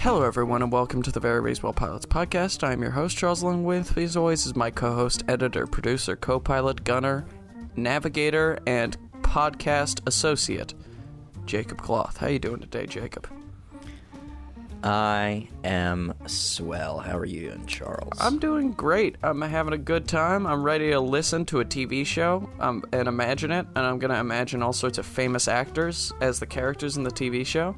Hello, everyone, and welcome to the Very Baseball Pilots podcast. I'm your host, Charles Long. With me, as always, is my co host, editor, producer, co pilot, gunner, navigator, and podcast associate, Jacob Cloth. How you doing today, Jacob? I am swell. How are you, and Charles? I'm doing great. I'm having a good time. I'm ready to listen to a TV show um, and imagine it, and I'm going to imagine all sorts of famous actors as the characters in the TV show.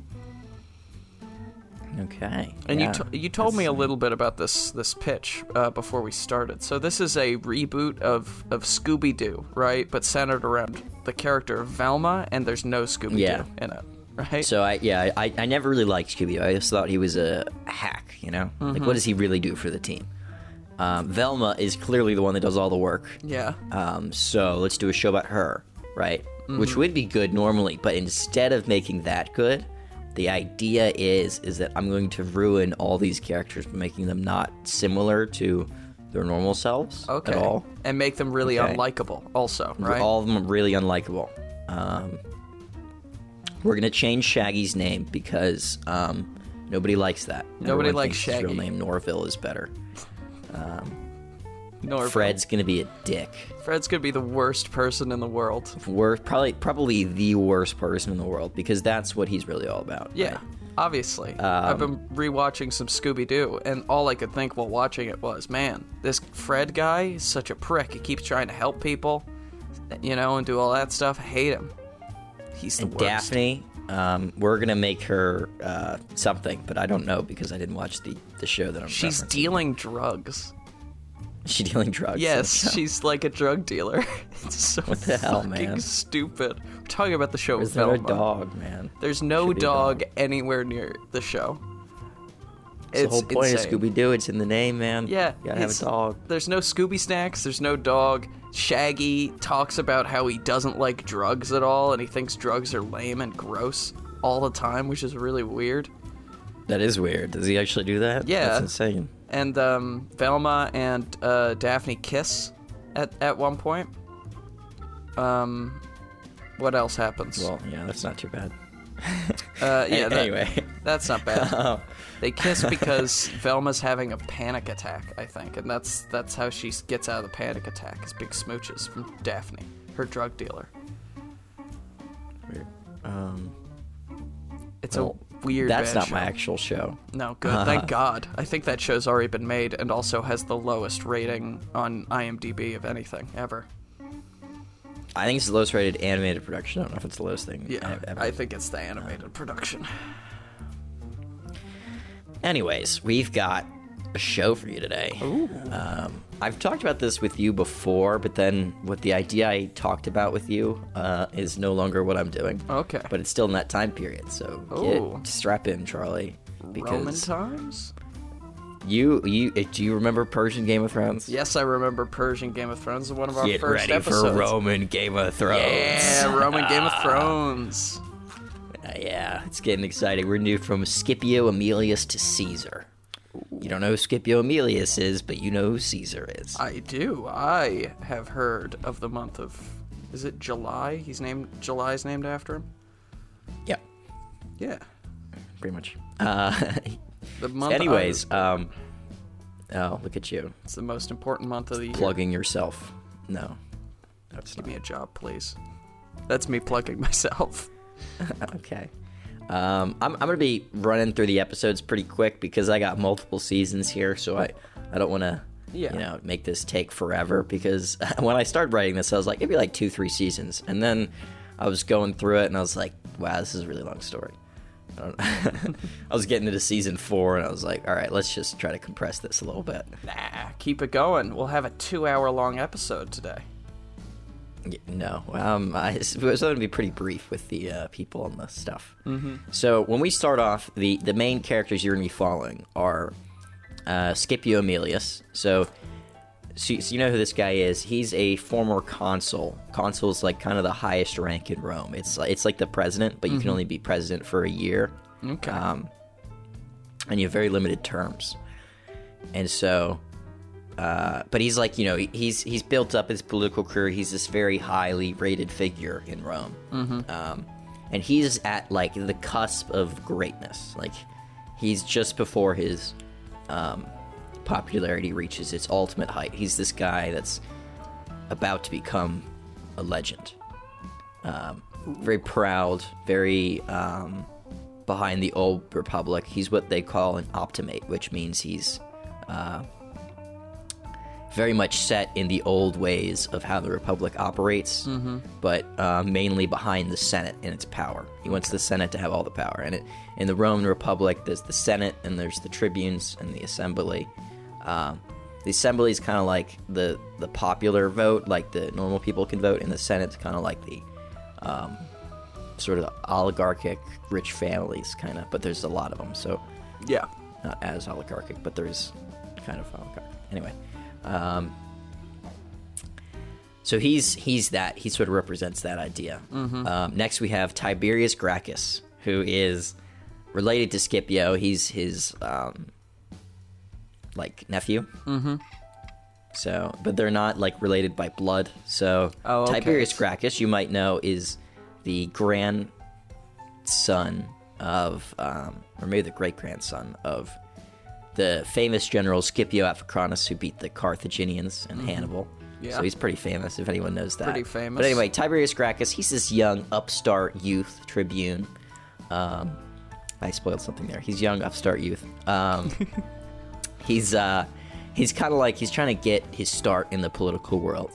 Okay. And yeah. you t- you told me a little bit about this this pitch uh, before we started. So this is a reboot of of Scooby Doo, right? But centered around the character of Velma, and there's no Scooby Doo Yeah. in it, right? So I yeah I, I never really liked Scooby. I just thought he was a hack. You know, like Mm-hmm. what does he really do for the team? Um, Velma is clearly the one that does all the work. yeah, Um, so let's do a show about her, right? Mm-hmm. Which would be good normally, but instead of making that good, the idea is is that I'm going to ruin all these characters by making them not similar to their normal selves okay. at all. And make them really Okay. unlikable, also, right? All of them really unlikable. Um, we're gonna change Shaggy's name because um, nobody likes that. Nobody Everyone likes his Shaggy. Real name Norville is better. Norville. Fred's gonna be a dick. Fred's gonna be the worst person in the world. Worst, probably probably the worst person in the world because that's what he's really all about. Yeah, right? obviously. Um, I've been rewatching some Scooby Doo, and all I could think while watching it was, man, this Fred guy is such a prick. He keeps trying to help people, you know, and do all that stuff. I hate him. He's the And worst. Daphne, um, we're gonna make her uh, something, but I don't know because I didn't watch the, the show that I'm. She's dealing drugs. She dealing drugs. Yes, she's like a drug dealer. It's so What the hell, fucking man? stupid. We're talking about the show Is there a dog, man? There's no Should be a dog, dog. anywhere near the show. It's the whole point insane. of Scooby Doo. It's in the name, man. Yeah, you gotta have a dog. There's no Scooby snacks. There's no dog. Shaggy talks about how he doesn't like drugs at all, and he thinks drugs are lame and gross all the time, which is really weird. That is weird. Does he actually do that? Yeah. that's insane. And um, Velma and uh, Daphne kiss at at one point. Um, what else happens? Well, yeah, that's not too bad. uh, yeah. that- anyway, that's not bad. Oh. They kiss because Velma's having a panic attack, I think, and that's that's how she gets out of the panic attack. Is big smooches from Daphne, her drug dealer. Weird. Um, It's well, a weird. that's not my actual show. No, good. Thank God. I think that show's already been made and also has the lowest rating on IMDb of anything ever. I think it's the lowest rated animated production. I don't know if it's the lowest thing. Yeah, ever. I think it's the animated production. Anyways, we've got a show for you today. Um, I've talked about this with you before, but then what the idea I talked about with you uh, is no longer what I'm doing. Okay. But it's still in that time period, so Ooh. get strap in, Charlie. Because Roman times? you, you, uh, do you remember Persian Game of Thrones? Yes, I remember Persian Game of Thrones. One of our Get first ready episodes. for Roman Game of Thrones. Yeah, Roman Game of Thrones. Uh, yeah, it's getting exciting. We're new from Scipio Aemilius to Caesar. You don't know who Scipio Aemilius is, but you know who Caesar is. I do. I have heard of the month of. Is it July? He's named. July's named after him. yeah, Yeah. pretty much. Uh, The month. anyways, um, oh, look at you it's the most important month of the year. plugging yourself. No, that's Give not me a job, please. That's me plugging myself. okay. Um, I'm, I'm gonna be running through the episodes pretty quick because I got multiple seasons here, so I I don't want to Yeah. you know make this take forever because when I started writing this, I was like it'd be like two three seasons, and then I was going through it and I was like, wow, this is a really long story. I, I was getting into season four and I was like, all right, let's just try to compress this a little bit. Nah, keep it going. We'll have a two-hour-long episode today. Yeah, No, um, I, was going to be pretty brief with the uh, people and the stuff. Mm-hmm. So when we start off, the the main characters you're going to be following are uh, Scipio Aemilius. So, so, so you know who this guy is? He's a former consul. Consul is like kind of the highest rank in Rome. It's like, it's like the president, but you can only be president for a year, Okay. um, and you have very limited terms. And so uh, but he's like you know he's he's built up his political career. He's this very highly rated figure in Rome, mm-hmm. um, and he's at like the cusp of greatness. Like he's just before his um, popularity reaches its ultimate height. He's this guy that's about to become a legend. Um, very proud, very um, behind the old republic. He's what they call an optimate, which means he's uh, very much set in the old ways of how the republic operates, but uh, mainly behind the Senate and its power. He wants the Senate to have all the power. And it, in the Roman Republic, there's the Senate and there's the tribunes and the assembly. Um, the assembly is kind of like the the popular vote, like the normal people can vote, and the Senate's kind of like the um, sort of oligarchic rich families, kind of. But there's a lot of them, so Yeah. not as oligarchic, but there's kind of oligarchic. Anyway, um, so he's he's that he sort of represents that idea. Um, next, we have Tiberius Gracchus, who is related to Scipio. He's his um, like nephew. Mm-hmm. So, but they're not like related by blood. So, Oh, okay. Tiberius Gracchus, you might know, is the grandson of, um, or maybe the great grandson of the famous general Scipio Africanus, who beat the Carthaginians and Hannibal. Mm-hmm. Yeah. So he's pretty famous if anyone knows that. Pretty famous. But anyway, Tiberius Gracchus, he's this young upstart youth tribune. Um, I spoiled something there. He's young upstart youth. Um, he's uh, he's kind of like he's trying to get his start in the political world.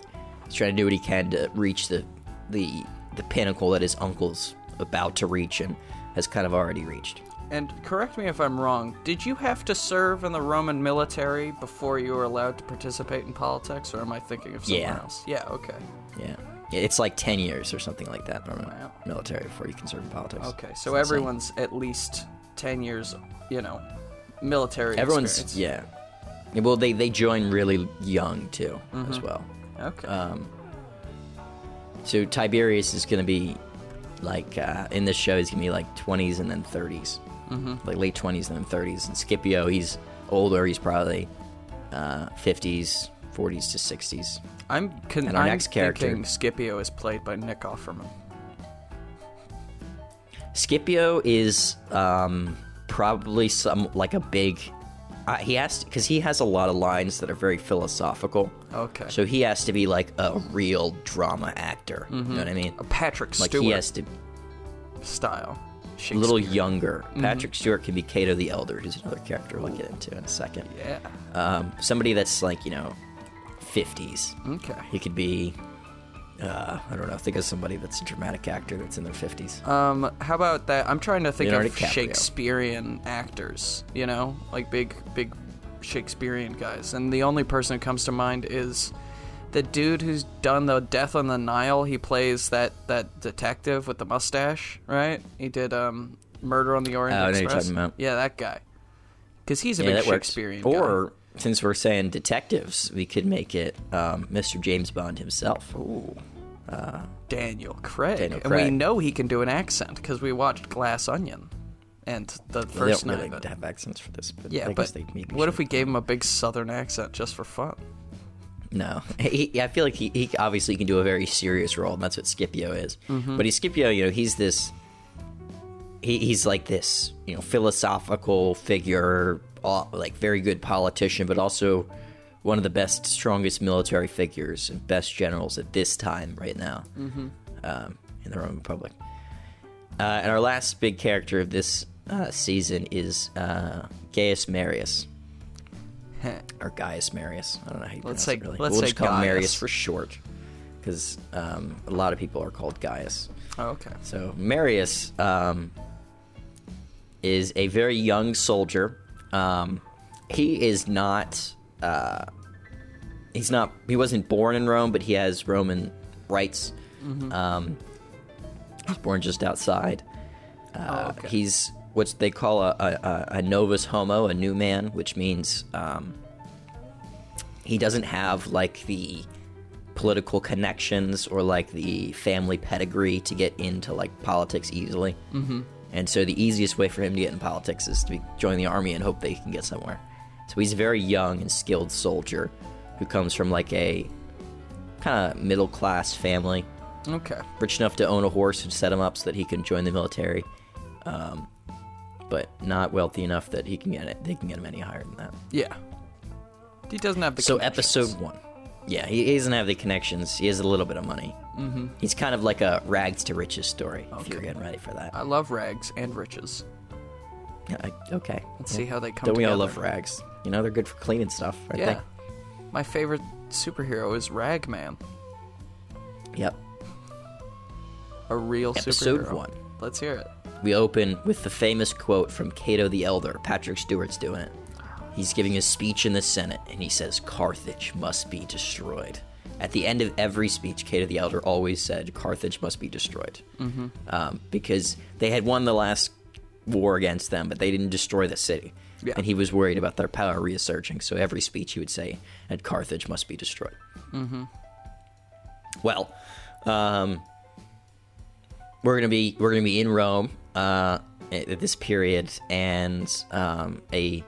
He's trying to do what he can to reach the the the pinnacle that his uncle's about to reach and has kind of already reached. And correct me if I'm wrong, did you have to serve in the Roman military before you were allowed to participate in politics, or am I thinking of somewhere Yeah. else? Yeah, okay. Yeah. It's like 10 years or something like that, Roman Wow. military, before you can serve in politics. Okay, It's so insane. everyone's at least 10 years, you know, military Everyone's, experience. yeah. Yeah, Well, they, they join really young, too, Mm-hmm. as well. Okay. Um, so Tiberius is going to be, like, uh, in this show, he's going to be like 20s and then 30s. Mm-hmm. Like late 20s and then 30s. And Scipio, he's older. He's probably uh, 50s, 40s to 60s. I'm, con- and our I'm next character- Scipio is played by Nick Offerman. Scipio is um, probably some like a big. Uh, he has because he has a lot of lines that are very philosophical. Okay. So he has to be like a real drama actor. You know what I mean? A Patrick Like Stewart he has to style. A little younger. Patrick Stewart can be Cato the Elder, who's another character we'll get into in a second. Yeah. Um, somebody that's like you know, fifties. Okay. He could be. Uh, I don't know. Think of somebody that's a dramatic actor that's in their fifties. Um, how about that? I'm trying to think Leonardo of DiCaprio. Shakespearean actors, you know, like big, big Shakespearean guys. And the only person who comes to mind is the dude who's done the Death on the Nile. He plays that that detective with the mustache, right? He did um, Murder on the Orient Oh, I know you're Express. Yeah, that guy. Because he's a yeah, big works. Shakespearean guy. Or since we're saying detectives, we could make it um, Mr. James Bond himself. Ooh. Daniel Craig. Daniel Craig. And we know he can do an accent because we watched Glass Onion. And the first They don't night really have accents for this, but Yeah, I but guess they maybe what should. if we gave him a big southern accent just for fun? No, he, I feel like he, he obviously can do a very serious role, and that's what Scipio is. But he's Scipio, you know, he's this. He, he's like this, you know, philosophical figure, all, like very good politician, but also one of the best, strongest military figures and best generals at this time right now um, in the Roman Republic. Uh, and our last big character of this uh, season is uh, Gaius Marius or Gaius Marius. I don't know how you Let's pronounce say- it really. let's we'll say just call him Gaius. Marius for short, because um, a lot of people are called Gaius. Oh, okay. So Marius um, is a very young soldier. Um, he is not. Uh, he's not. He wasn't born in Rome, but he has Roman rights. Um, he was born just outside. Uh, Oh, okay. He's what they call a, a, a- a novus homo, a new man, which means um, he doesn't have like the political connections or like the family pedigree to get into like politics easily. Mm-hmm. And so the easiest way for him to get in politics is to be, join the army and hope they can get somewhere. So he's a very young and skilled soldier who comes from like a kind of middle class family Okay. rich enough to own a horse and set him up so that he can join the military. Um, but not wealthy enough that he can get it. They can get him any higher than that. Yeah. He doesn't have the So episode one. Yeah, he, he doesn't have the connections. He has a little bit of money. Mm-hmm. He's kind of like a rags to riches story. If you're Okay. getting ready for that. I love rags and riches. Yeah, I- okay. Let's see how they come Don't we all love rags? You know, they're good for cleaning stuff, aren't Yeah. My favorite superhero is Ragman. Yep. A real Episode superhero. one. Let's hear it. We open with the famous quote from Cato the Elder. Patrick Stewart's doing it. He's giving a speech in the Senate, and he says, Carthage must be destroyed. At the end of every speech, Cato the Elder always said, Carthage must be destroyed. Mm-hmm. Um, because they had won the last war against them, but they didn't destroy the city. Yeah. And he was worried about their power reasserting, so every speech he would say, and Carthage must be destroyed. Mm-hmm. Well, um, we're gonna be we're gonna be in Rome uh, at this period, and um, a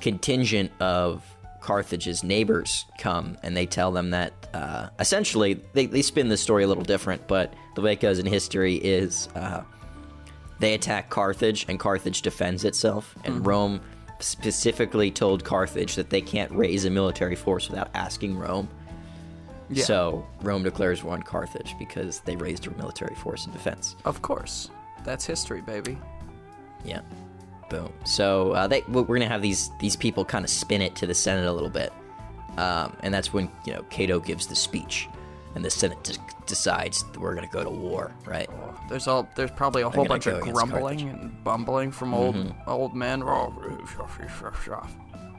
contingent of Carthage's neighbors come, and they tell them that uh, essentially they, they spin the story a little different, but the way it goes in history is uh, they attack Carthage, and Carthage defends itself, and Rome specifically told Carthage that they can't raise a military force without asking Rome. Yeah. So Rome declares war on Carthage because they raised a military force in defense. Of course. That's history, baby. Yeah. Boom. So uh, they we're gonna have these these people kind of spin it to the Senate a little bit, um, and that's when you know Cato gives the speech, and the Senate d- decides we're gonna go to war, right? There's all there's probably a whole bunch of grumbling Carthage. Mm-hmm. and bumbling from old old men.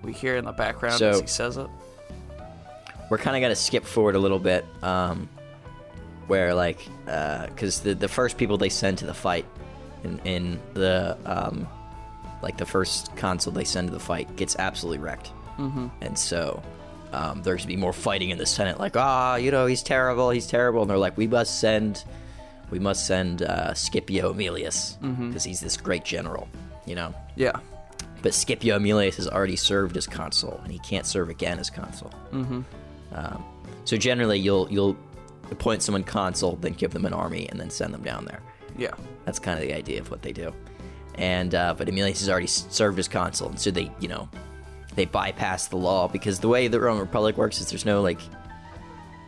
We hear in the background So- as he says it. We're kind of gonna skip forward a little bit, um, where like because the the first people they send to the fight in, in the um, like the first consul they send to the fight gets absolutely wrecked, mm-hmm. and so um, there's gonna be more fighting in the Senate. Like, ah, you know, he's terrible, he's terrible, and they're like, we must send, we must send uh, Scipio Aemilius because he's this great general, you know. Yeah. But Scipio Aemilius has already served as consul, and he can't serve again as consul. Mm-hmm. Um, so generally, you'll you'll appoint someone consul, then give them an army, and then send them down there. Yeah. That's kind of the idea of what they do. And uh, but Aemilius has already served as consul, and so they you know they bypass the law because the way the Roman Republic works is there's no like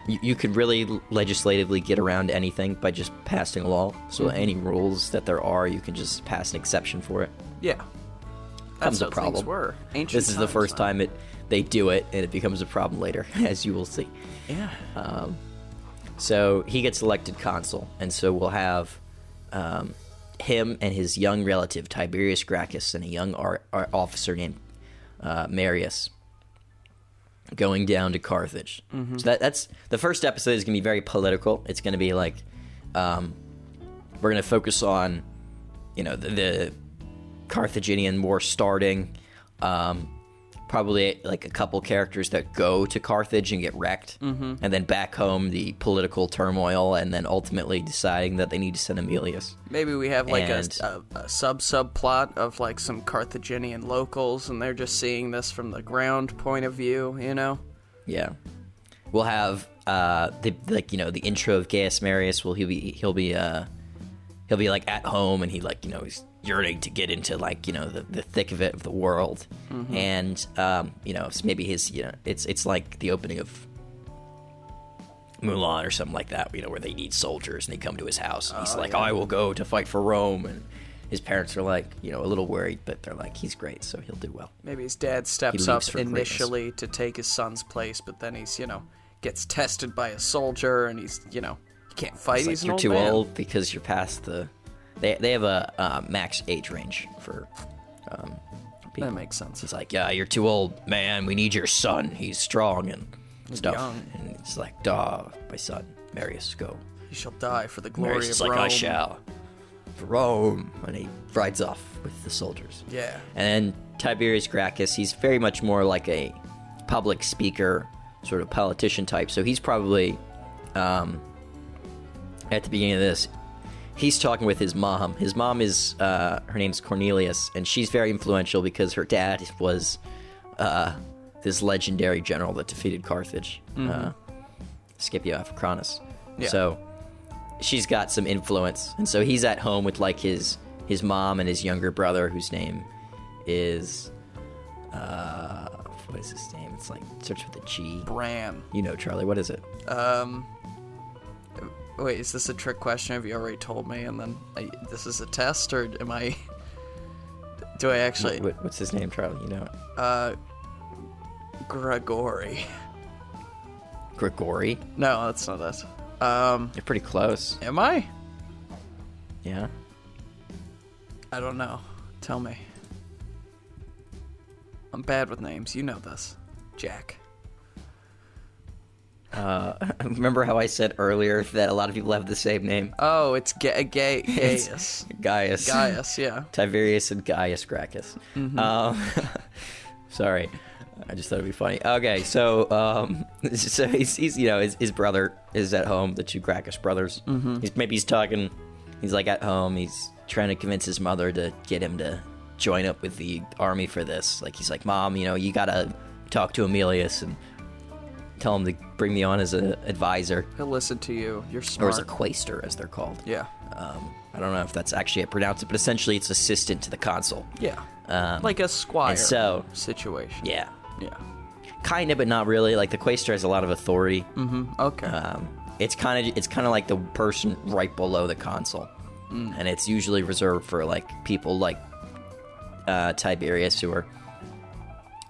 you, you could really legislatively get around anything by just passing a law. So any rules that there are, you can just pass an exception for it. Yeah. That's a how things problem. Were. Ancient This is the first man. time it they do it, and it becomes a problem later, as you will see. Yeah. So he gets elected consul, and so we'll have um, him and his young relative Tiberius Gracchus and a young ar- ar- officer named uh, Marius going down to Carthage. So that, that's the first episode is going to be very political. It's going to be like um, we're going to focus on you know the, the Carthaginian war starting. Um, probably like a couple characters that go to Carthage and get wrecked, mm-hmm. and then back home the political turmoil, and then ultimately deciding that they need to send Aemilius. Maybe we have like a, And- a, a sub subplot of like some Carthaginian locals, and they're just seeing this from the ground point of view. You know. Yeah, we'll have uh the like you know the intro of Gaius Marius. Will he be he'll be uh he'll be like at home and he like you know he's yearning to get into like you know the, the thick of it of the world, and um you know it's maybe his you know it's it's like the opening of Mulan or something like that. You know where they need soldiers and they come to his house. And he's like, I will go to fight for Rome and. His parents are like, you know, a little worried, but they're like, he's great, so he'll do well. Maybe his dad steps up for greatness. initially to take his son's place, but then he's you know gets tested by a soldier, and he's you know he can't fight. He's like an you're too man. old because you're past the. They they have a uh, max age range for. Um, people. That makes sense. It's like, yeah, you're too old, man. We need your son. He's strong and stuff. young. And it's like, duh, my son, Marius, go. He shall die for the glory Marius of is like, Rome. I shall. For Rome. And he rides off with the soldiers. Yeah. And then Tiberius Gracchus, he's very much more like a public speaker, sort of politician type. So he's probably, um, at the beginning of this, he's talking with his mom. His mom is, uh, her name's Cornelia, and she's very influential because her dad was uh, this legendary general that defeated Carthage, uh, Scipio Africanus. Yeah. So she's got some influence, and so he's at home with like his his mom and his younger brother, whose name is uh, what is his name? It's like starts with a G. Bram. You know, Charlie. What is it? Um. Wait, is this a trick question? Have you already told me? And then I, this is a test, or am I? Do I actually? What, what's his name, Charlie? You know it. Uh, Gregory. Grigori. No, that's not it. Um, You're pretty close. am I? Yeah. I don't know. Tell me. I'm bad with names. You know this. Jack. Uh, remember how I said earlier that a lot of people have the same name? Oh, it's Ga- Ga- Gaius. Gaius. Gaius, yeah. Tiberius and Gaius Gracchus. Um, sorry, I just thought it'd be funny. Okay, so um, so he's, he's you know his, his brother is at home, the two Gracchus brothers. Mm-hmm. He's maybe he's talking. He's like at home. He's trying to convince his mother to get him to join up with the army for this. Like he's like, Mom, you know, you gotta talk to Aemilius and tell him to bring me on as an advisor, He'll listen to you. You're or smart. as a quaestor, as they're called. yeah. Um, I don't know if that's actually how to pronounce it, but essentially it's assistant to the consul. Yeah. Um, like a squire and so- situation. Yeah, Yeah. kind of, but not really. Like the quaestor has a lot of authority. Mm-hmm. Okay. Um, it's kind of it's kind of like the person right below the consul, and it's usually reserved for like people like uh, Tiberius who are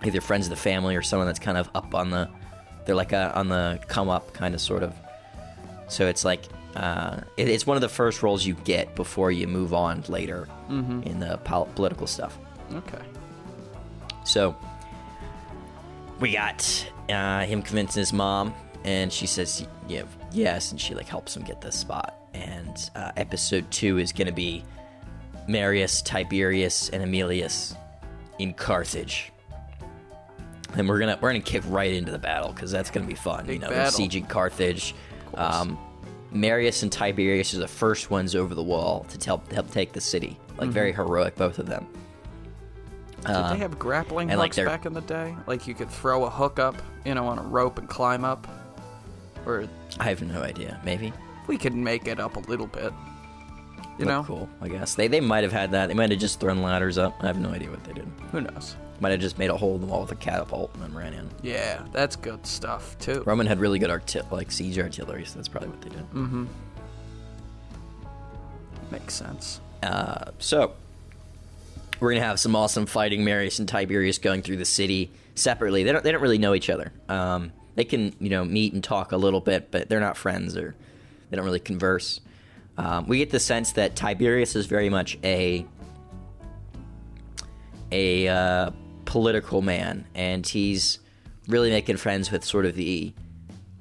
either friends of the family or someone that's kind of up on the they're like a, on the come up kind of sort of. So it's like uh, it, it's one of the first roles you get before you move on later in the pol- political stuff. okay. So we got uh, him convincing his mom, and she says yeah, yes, and she like helps him get the spot. And uh, episode two is going to be Marius, Tiberius, and Aemilius in Carthage. And we're gonna we're gonna kick right into the battle because that's gonna be fun. Big you know, battle. they're sieging Carthage. Um, Marius and Tiberius are the first ones over the wall to help help take the city. Like very heroic, both of them. Did they have grappling Uh, and, like, hooks they're- back in the day? Like you could throw a hook up, you know, on a rope and climb up? Or I have no idea. Maybe. we could make it up a little bit. You Look know? cool. I guess they they might have had that. They might have just thrown ladders up. I have no idea what they did. Who knows? Might have just made a hole in the wall with a catapult and then ran in. Yeah, that's good stuff too. Roman had really good artil- like siege artillery, so that's probably what they did. Mm. Hmm. Makes sense. Uh, so we're gonna have some awesome fighting. Marius and Tiberius going through the city separately. They don't they don't really know each other. Um, they can you know meet and talk a little bit, but they're not friends or they don't really converse. Um, we get the sense that Tiberius is very much a a uh, political man, and he's really making friends with sort of the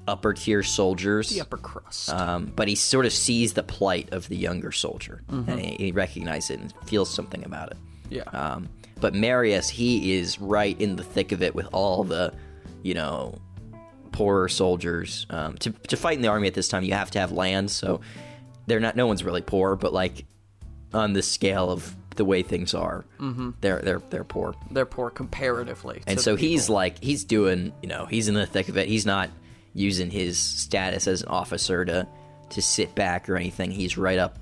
upper tier soldiers. The upper crust. Um, but he sort of sees the plight of the younger soldier, and he, he recognizes it and feels something about it. yeah. Um, but Marius, he is right in the thick of it with all the, you know, poorer soldiers. Um, to to fight in the army at this time, you have to have land, so they're not. No one's really poor, but like on the scale of the way things are, mm-hmm. they're they're they're poor. They're poor comparatively. And so he's people. like he's doing, you know, he's in the thick of it. He's not using his status as an officer to to sit back or anything. He's right up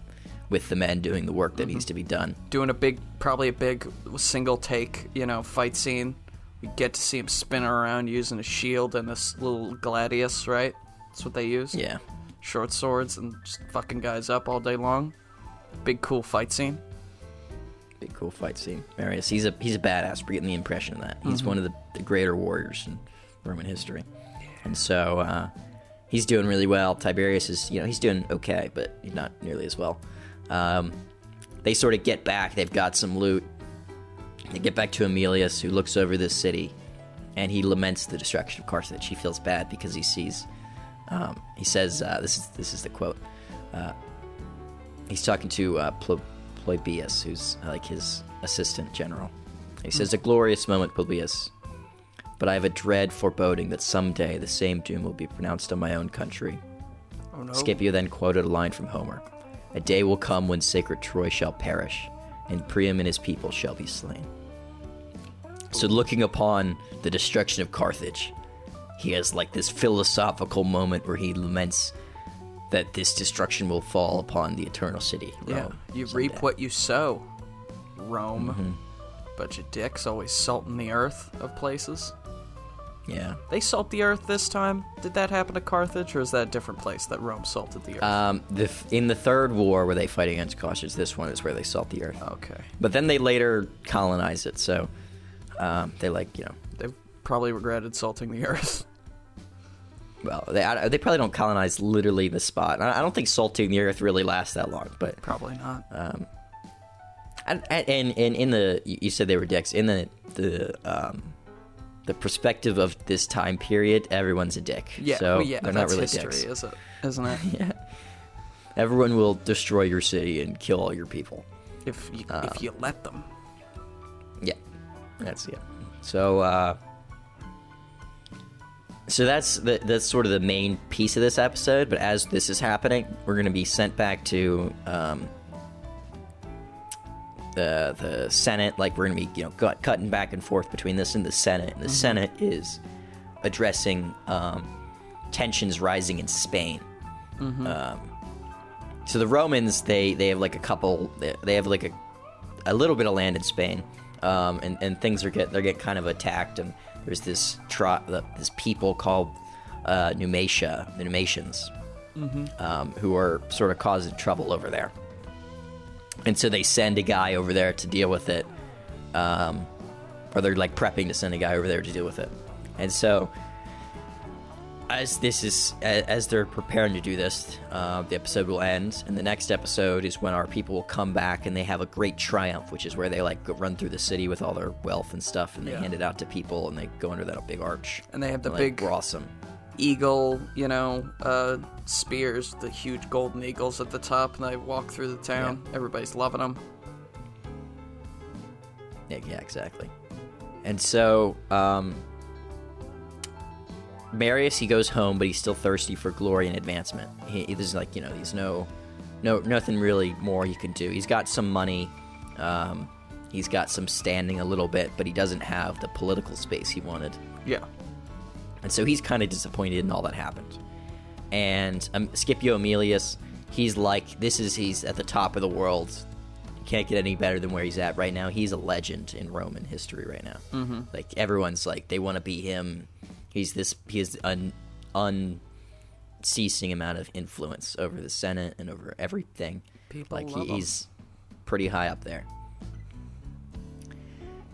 with the men doing the work that mm-hmm. needs to be done. doing a big, probably a big single take, you know, fight scene. We get to see him spin around using a shield and this little gladius, right? That's what they use. Yeah. Short swords and just fucking guys up all day long. Big cool fight scene. Big cool fight scene. Marius, he's a he's a badass. We're getting the impression of that. He's one of the, the greater warriors in Roman history. And so uh, he's doing really well. Tiberius is, you know, he's doing okay, but not nearly as well. Um, they sort of get back. They've got some loot. They get back to Aemilius, who looks over this city, and he laments the destruction of Carthage. He feels bad because he sees. Um, he says, uh, "This is this is the quote." Uh, he's talking to uh, Pl- Polybius, who's uh, like his assistant general. He says, "A glorious moment, Polybius, but I have a dread foreboding that someday the same doom will be pronounced on my own country." Oh no. Scipio then quoted a line from Homer A day will come when sacred Troy shall perish, and Priam and his people shall be slain. So, looking upon the destruction of Carthage, he has like this philosophical moment where he laments that this destruction will fall upon the eternal city. Yeah, you someday. reap what you sow. Rome. Mm-hmm. Bunch of dicks always salting the earth of places. Yeah. They salt the earth this time. Did that happen to Carthage, or is that a different place that Rome salted the earth? Um, the in the third war where they fight against Carthage, this one is where they salt the earth. okay. But then they later colonize it, so um, they like you know. They probably regretted salting the earth. Well, they I- they probably don't colonize literally the spot. I I don't think salting the earth really lasts that long, but Probably not. and and, and in the you said they were dicks in the the um the perspective of this time period everyone's a dick yeah, so well, yeah, they're not really history, dicks is it? Isn't it? Yeah. Everyone will destroy your city and kill all your people if you, Uh, if you let them. yeah that's yeah so uh so that's the, that's sort of the main piece of this episode but as this is happening we're going to be sent back to um the the Senate, like we're gonna be you know cut, cutting back and forth between this and the Senate. And the Senate is addressing um, tensions rising in Spain. Um, so the Romans they they have like a couple they, they have like a a little bit of land in Spain, um, and and things are get they're getting kind of attacked. And there's this tri- this people called uh, Numantia, the Numantians, um, who are sort of causing trouble over there. And so they send a guy over there to deal with it um, or they're like prepping to send a guy over there to deal with it. And so as this is as they're preparing to do this uh, the episode will end and the next episode is when our people will come back and they have a great triumph which is where they like go run through the city with all their wealth and stuff and they Yeah. hand it out to people and they go under that big arch And they have the like, big we're awesome eagle, you know, uh, spears, the huge golden eagles at the top, and they walk through the town. Everybody's loving them. Yeah, yeah, exactly. And so, um, Marius he goes home, but he's still thirsty for glory and advancement. He, he- there's like you know, he's no, no, nothing really more he can do. He's got some money, um, he's got some standing a little bit, but he doesn't have the political space he wanted. Yeah. And so he's kind of disappointed in all that happened. And um, Scipio Aemilius, he's like, this is, he's at the top of the world. You can't get any better than where he's at right now. He's a legend in Roman history right now. Mm-hmm. Like, everyone's like, they want to be him. He's this, he has an unceasing amount of influence over the Senate and over everything. People like, love he, he's pretty high up there.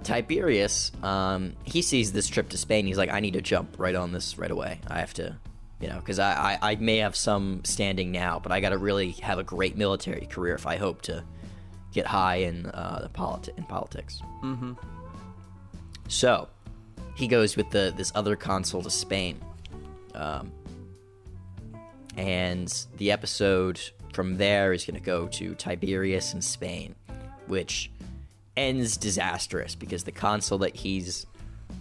Tiberius, um, he sees this trip to Spain. He's like, I need to jump right on this right away. I have to, you know, because I, I, I may have some standing now, but I got to really have a great military career if I hope to get high in uh, the politi- in politics. Mm-hmm. So he goes with the this other consul to Spain, um, and the episode from there is going to go to Tiberius in Spain, which ends disastrous because the consul that he's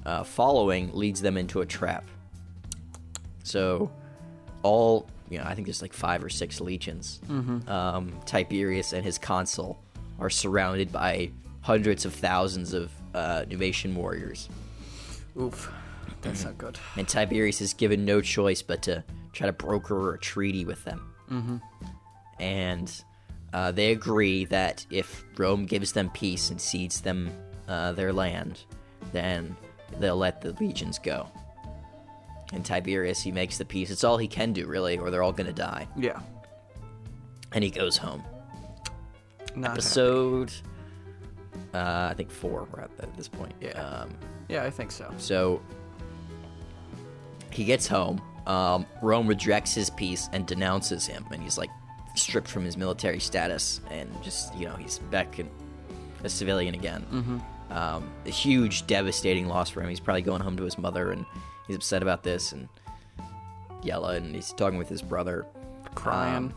uh, following leads them into a trap. So, all you know, I think there's like five or six legions. Um, Tiberius and his consul are surrounded by hundreds of thousands of uh, Numantian warriors, Oof. That's not good. and Tiberius is given no choice but to try to broker a treaty with them. Mm-hmm. And uh, they agree that if Rome gives them peace and cedes them uh, their land, then they'll let the legions go. And Tiberius, he makes the peace. It's all he can do, really, or they're all going to die. Yeah. And he goes home. Not. Episode, uh, I think four. We're at, at this point. Yeah. Um, Yeah, I think so. So he gets home. Um, Rome rejects his peace and denounces him, and he's like stripped from his military status, and just you know he's back in a civilian again. Mm-hmm. Um, a huge, devastating loss for him. He's probably going home to his mother, and he's upset about this, and yella, and he's talking with his brother. Crying. Um,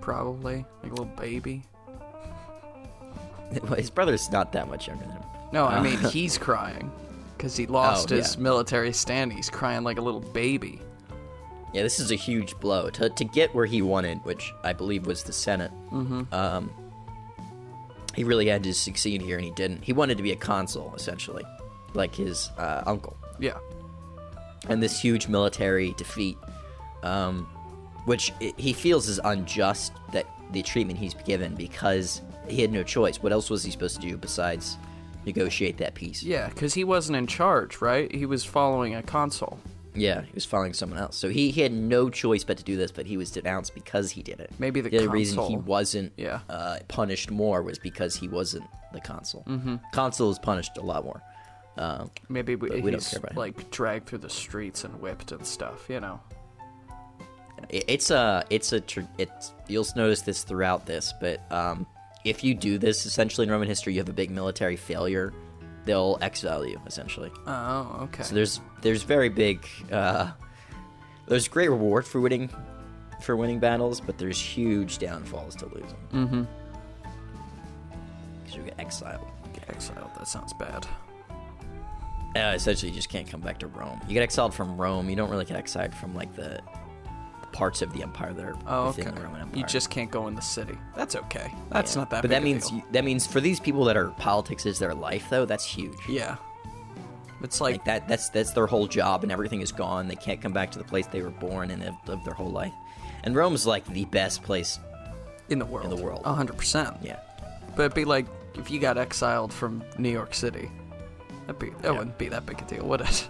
probably. Like a little baby. well, his brother's not that much younger than him. No, I mean, he's crying. Because he lost Oh, his yeah. military stand. He's crying like a little baby. Yeah, this is a huge blow to to get where he wanted, which I believe was the Senate. Mm-hmm. Um, he really had to succeed here, and he didn't. He wanted to be a consul, essentially, like his uh, uncle. Yeah. And this huge military defeat um, which i- he feels is unjust that the treatment he's given because he had no choice. What else was he supposed to do besides negotiate that peace? Yeah, because he wasn't in charge, right? He was following a consul. Yeah, he was following someone else. So he, he had no choice but to do this, but he was denounced because he did it. Maybe the other reason he wasn't Yeah. uh, punished more was because he wasn't the consul. Mm-hmm. Consul is punished a lot more. Um, Maybe we, we don't he's care about him. like dragged through the streets and whipped and stuff. You know. it- it's a it's a tr- it's you'll notice this throughout this, but um, if you do this essentially in Roman history, you have a big military failure. They'll exile you essentially. Oh, okay. So there's there's very big uh, there's great reward for winning for winning battles, but there's huge downfalls to losing. Mm-hmm. Because you get exiled. Get exiled. That sounds bad. Uh, essentially, you just can't come back to Rome. You get exiled from Rome. You don't really get exiled from like the parts of the empire that are Oh, within okay. the Roman Empire. You just can't go in the city. That's okay. That's Yeah. not that. But big that a means deal. you, that means for these people that are politics is their life, though. That's huge. yeah. It's like, Like that. That's that's their whole job, and everything is gone. They can't come back to the place they were born and have lived their whole life. And Rome's like the best place. in the world. In the world. A hundred percent. Yeah. But it'd be like if you got exiled from New York City. That'd be that Yeah. wouldn't be that big a deal, would it?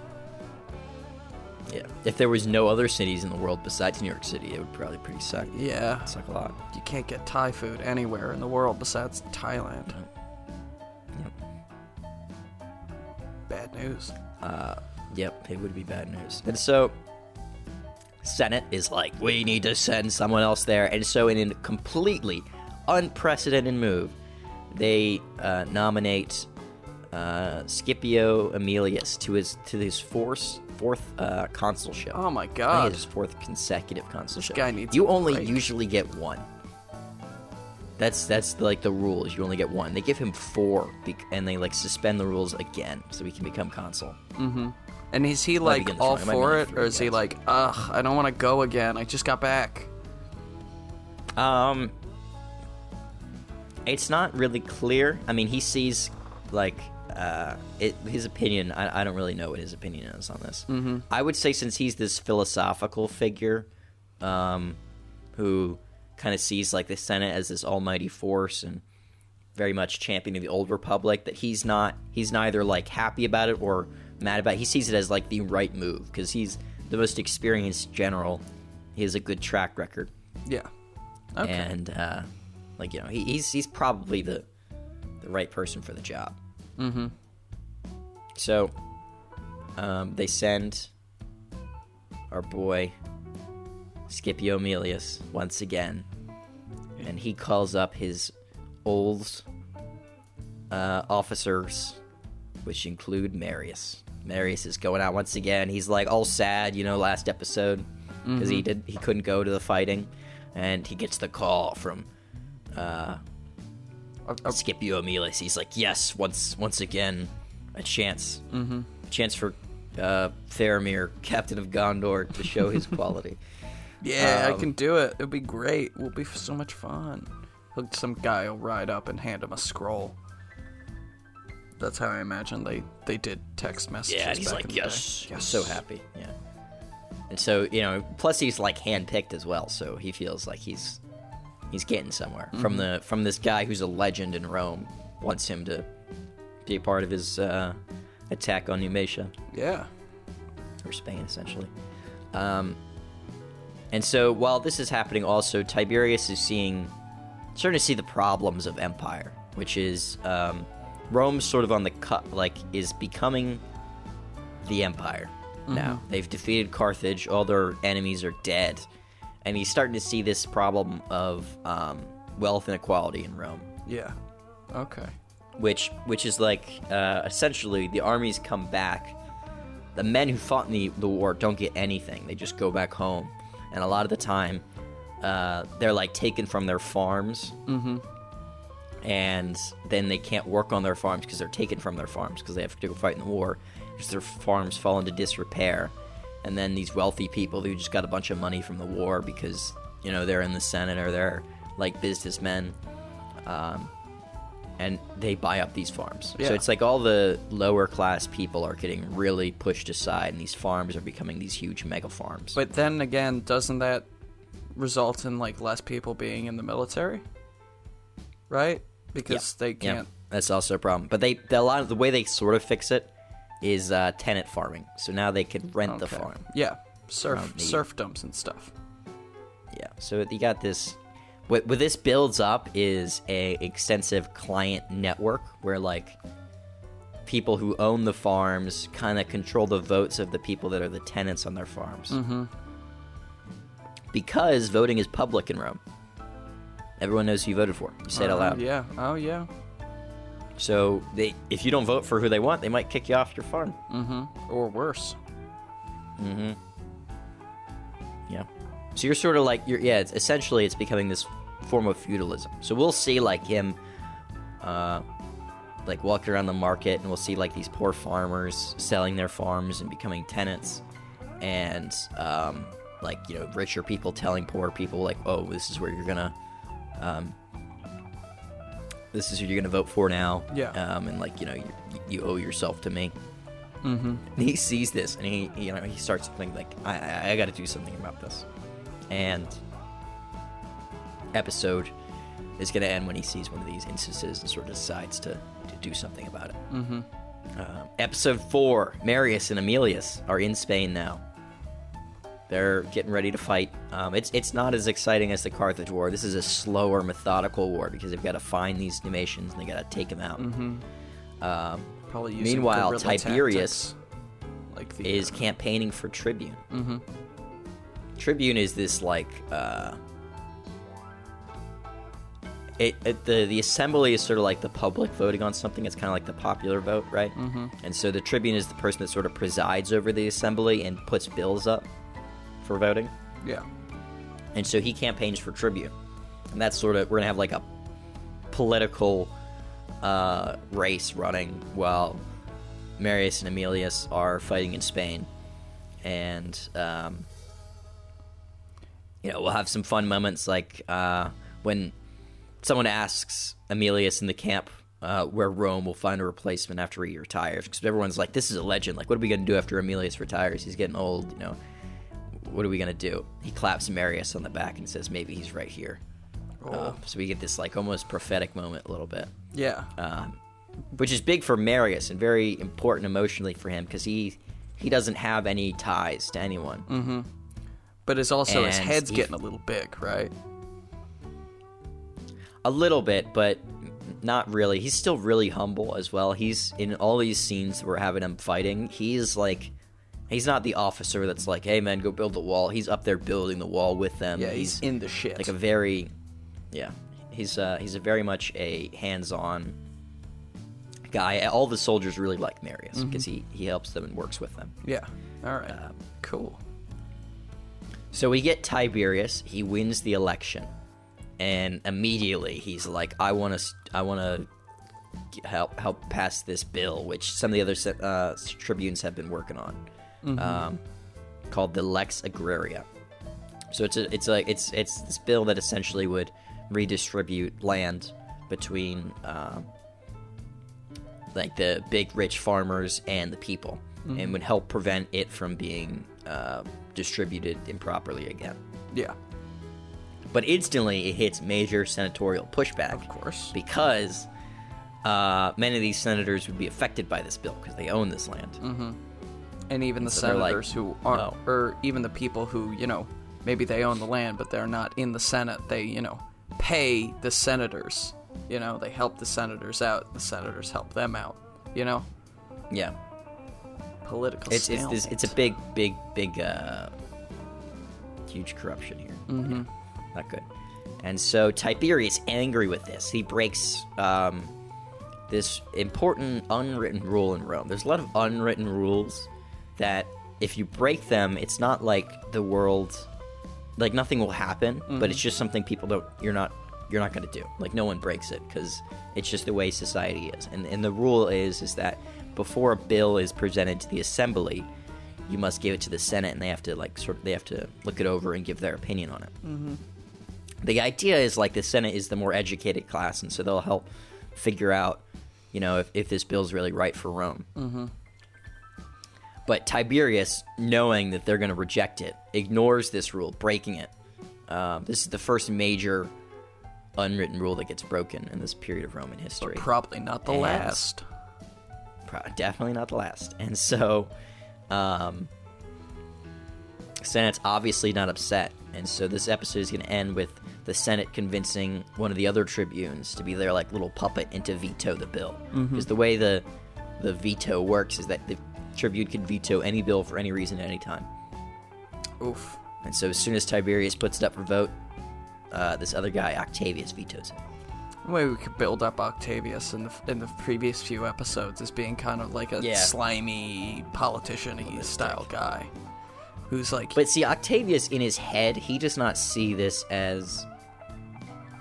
Yeah. If there was no other cities in the world besides New York City, it would probably pretty suck. Yeah. Suck a lot. You can't get Thai food anywhere in the world besides Thailand. Yep. Bad news. Uh, yep, it would be bad news. And so, Senate is like, we need to send someone else there. And so, in a completely unprecedented move, they uh, nominate uh, Scipio Aemilius to his to his fourth fourth uh, consulship. Oh my god. his fourth consecutive consulship. guy needs you only break. usually get one. That's that's like the rules. You only get one. They give him four, and they like suspend the rules again, so he can become consul. Mm-hmm. And is he like all wrong. For it, or is he like, ugh, I don't want to go again. I just got back. Um, it's not really clear. I mean, he sees like uh, it, his opinion. I, I don't really know what his opinion is on this. Mm-hmm. I would say since he's this philosophical figure, um, who kind of sees like the Senate as this almighty force and very much championing the old republic, that he's not. He's neither like happy about it or mad about. it. He sees it as like the right move because he's the most experienced general. He has a good track record Yeah. Okay. and uh, like you know he, he's he's probably the the right person for the job. Mm-hmm. So um, they send our boy Scipio Aemilius once again, and he calls up his old uh, officers, which include Marius. Marius is going out once again. He's like all sad, you know, last episode because he did he couldn't go to the fighting, and he gets the call from uh, Scipio Aemilius. He's like, yes, once once again, a chance, mm-hmm. a chance for uh, Faramir, Captain of Gondor, to show his quality. Yeah, I Um, can do it. It'll be great. We'll be so much fun. Some guy will ride up and hand him a scroll. That's how I imagine they they did text messages. Yeah, and he's like, yes, yes, so happy. Yeah, and so you know, plus he's like handpicked as well, so he feels like he's he's getting somewhere from the from this guy who's a legend in Rome. Wants him to be a part of his uh, attack on Numantia. Yeah. or Spain, essentially. Um, and so while this is happening, also Tiberius is seeing, starting to see the problems of empire, which is um, Rome's sort of on the cut, like is becoming the empire now. They've defeated Carthage; all their enemies are dead, and he's starting to see this problem of um, wealth inequality in Rome Yeah. Okay. which which is like uh, essentially the armies come back. The men who fought in the, the war don't get anything; they just go back home, and a lot of the time, uh, they're like taken from their farms, mm-hmm. and then they can't work on their farms because they're taken from their farms because they have to go fight in the war. Because their farms fall into disrepair, and then these wealthy people who just got a bunch of money from the war because you know they're in the Senate or they're like businessmen. Um, and they buy up these farms. Yeah. So it's like all the lower class people are getting really pushed aside, and these farms are becoming these huge mega farms. But then again, doesn't that result in like less people being in the military, right? Because they can't. Yeah. that's also a problem. But they the, a lot of the way they sort of fix it is uh, tenant farming. So now they can rent the farm. Yeah, serf Around the- serfdoms and stuff. Yeah. So you got this. What, what this builds up is a extensive client network where like people who own the farms kind of control the votes of the people that are the tenants on their farms. Mm-hmm. Because voting is public in Rome. Everyone knows who you voted for. You say it out Uh, loud. Yeah. Oh yeah. So they, if you don't vote for who they want, they might kick you off your farm. Or worse. Mm-hmm. Yeah. So you're sort of like you're yeah. It's essentially it's becoming this form of feudalism. So we'll see like him, uh, like walking around the market, and we'll see like these poor farmers selling their farms and becoming tenants, and um, like you know richer people telling poor people like, oh, this is where you're gonna, um, this is who you're gonna vote for now. Yeah. Um, and like you know you, you owe yourself to me. Mm-hmm. He sees this and he you know he starts thinking like I I, I got to do something about this, and episode is going to end when he sees one of these instances and sort of decides to, to do something about it. Mm-hmm. Uh, episode four: Marius and Aemilius are in Spain now. They're getting ready to fight. Um, it's it's not as exciting as the Carthage War. This is a slower, methodical war because they've got to find these nations and they got to take them out. Um, Probably Meanwhile, Tiberius like the is campaigning for tribune. Mm-hmm. Tribune is this like uh, it, it the the assembly is sort of like the public voting on something. It's kind of like the popular vote, right? Mm-hmm. And so the tribune is the person that sort of presides over the assembly and puts bills up for voting. yeah. And so he campaigns for tribune, and that's sort of we're gonna have like a political uh, race running while Marius and Aemilius are fighting in Spain, and um, you know we'll have some fun moments like uh, when someone asks Aemilius in the camp uh, where Rome will find a replacement after he retires, because everyone's like, "This is a legend. Like, what are we gonna do after Aemilius retires? He's getting old, you know." What are we gonna do? He claps Marius on the back and says, "Maybe he's right here." Uh, so we get this like almost prophetic moment a little bit, Yeah. um, which is big for Marius and very important emotionally for him because he he doesn't have any ties to anyone. but it's also his head's he- getting a little big, right? A little bit, but not really. He's still really humble as well. He's in all these scenes we're having him fighting. He's like, he's not the officer that's like, "Hey man, go build the wall." He's up there building the wall with them. Yeah, he's, in the shit. like a very, yeah. He's uh, he's a very much a hands-on guy. All the soldiers really like Marius because he he helps them and works with them. yeah. All right. Um, cool. So we get Tiberius. He wins the election, and immediately he's like, "I want to, I want to help help pass this bill, which some of the other uh, tribunes have been working on, um, called the Lex Agraria. So it's a, it's like it's it's this bill that essentially would redistribute land between um, like the big rich farmers and the people, and would help prevent it from being uh, distributed improperly again. Yeah. But instantly, it hits major senatorial pushback. Of course. Because uh, many of these senators would be affected by this bill because they own this land. Mm. And even the so they're like, senators who aren't, no. or even the people who, you know, maybe they own the land, but they're not in the Senate. They, you know, pay the senators. You know, they help the senators out. The senators help them out. You know, Yeah, political. it's it's this, it's a big, big, big, uh, huge corruption here. Mm-hmm. not good. And so Tiberius, angry with this, he breaks um, this important unwritten rule in Rome. There's a lot of unwritten rules that if you break them, it's not like the world, like nothing will happen, but it's just something people don't. You're not. You're not going to do. Like no one breaks it because it's just the way society is. And and the rule is is that before a bill is presented to the assembly, you must give it to the Senate, and they have to like sort of they have to look it over and give their opinion on it. Mm-hmm. The idea is like the Senate is the more educated class, and so they'll help figure out, you know, if, if this bill's really right for Rome. Mm-hmm. But Tiberius, knowing that they're going to reject it, ignores this rule, breaking it, Um, this is the first major unwritten rule that gets broken in this period of Roman history. Probably not the And- last. Pro- definitely not the last. And so, um, Senate's obviously not upset. And so this episode is going to end with the Senate convincing one of the other tribunes to be their like little puppet and to veto the bill. Because the way the the veto works is that the tribune can veto any bill for any reason at any time. Oof. And so as soon as Tiberius puts it up for vote, uh, this other guy Octavius vetoes it. Maybe we could build up Octavius in the in the previous few episodes as being kind of like a Yeah. slimy politician-y style guy, who's like, But see, Octavius in his head, he does not see this as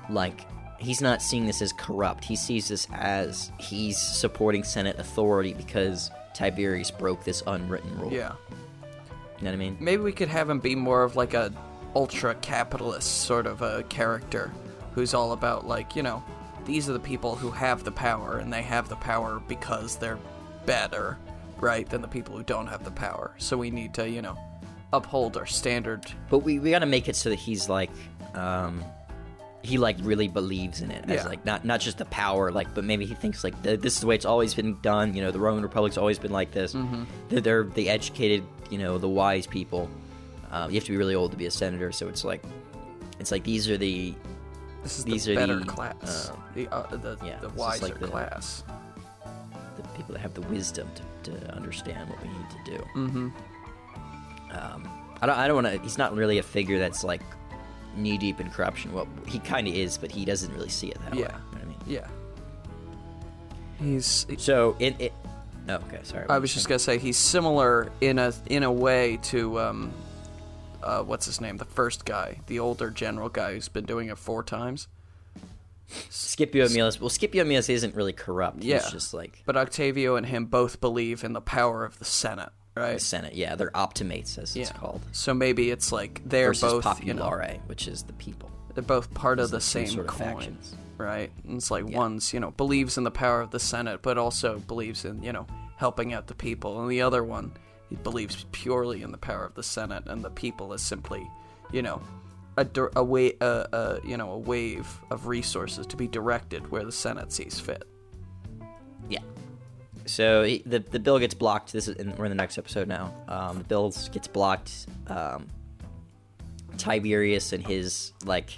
like he's not seeing this as corrupt. He sees this as he's supporting Senate authority because Tiberius broke this unwritten rule. yeah, You know what I mean? maybe we could have him be more of like a ultra capitalist sort of a character, who's all about like you know, these are the people who have the power, and they have the power because they're better, right, than the people who don't have the power. So we need to you know, uphold our standard. But we, we gotta make it so that he's like um he like really believes in it as Yeah. like not not just the power like but maybe he thinks like th- this is the way it's always been done you know the roman republic's always been like this Mm-hmm. they're, they're the educated you know the wise people um, you have to be really old to be a senator so it's like it's like these are the This is These the are better the, class, uh, the uh, the, yeah, the wiser like the- class. the people that have the wisdom to, to understand what we need to do. Mm-hmm. Um, I don't. I don't want to. He's not really a figure that's like knee deep in corruption. Well, he kind of is, but he doesn't really see it that way. Yeah. You know I mean? Yeah. He's. So it. it oh, okay. Sorry. I was just gonna say he's similar in a in a way to um, uh, what's his name? The first guy, the older general guy who's been doing it four times. Scipio Aemilius. Well, Scipio Aemilius isn't really corrupt. Yeah. He's just like But Octavio and him both believe in the power of the Senate, right? the Senate. Yeah, they're optimates, as it's Yeah. called. So maybe it's like they're Versus both, you know, populare, which is the people. they're both part of the the two same sort of coin, factions. right? And it's like one's, you know, believes in the power of the Senate, but also believes in, you know, helping out the people, and the other one, he believes purely in the power of the Senate, and the people is simply, you know, a dir- a way, a, a you know, a wave of resources to be directed where the Senate sees fit. So he- the the bill gets blocked. This is in, we're in the next episode now. Um, the bill gets blocked. Um, Tiberius and his like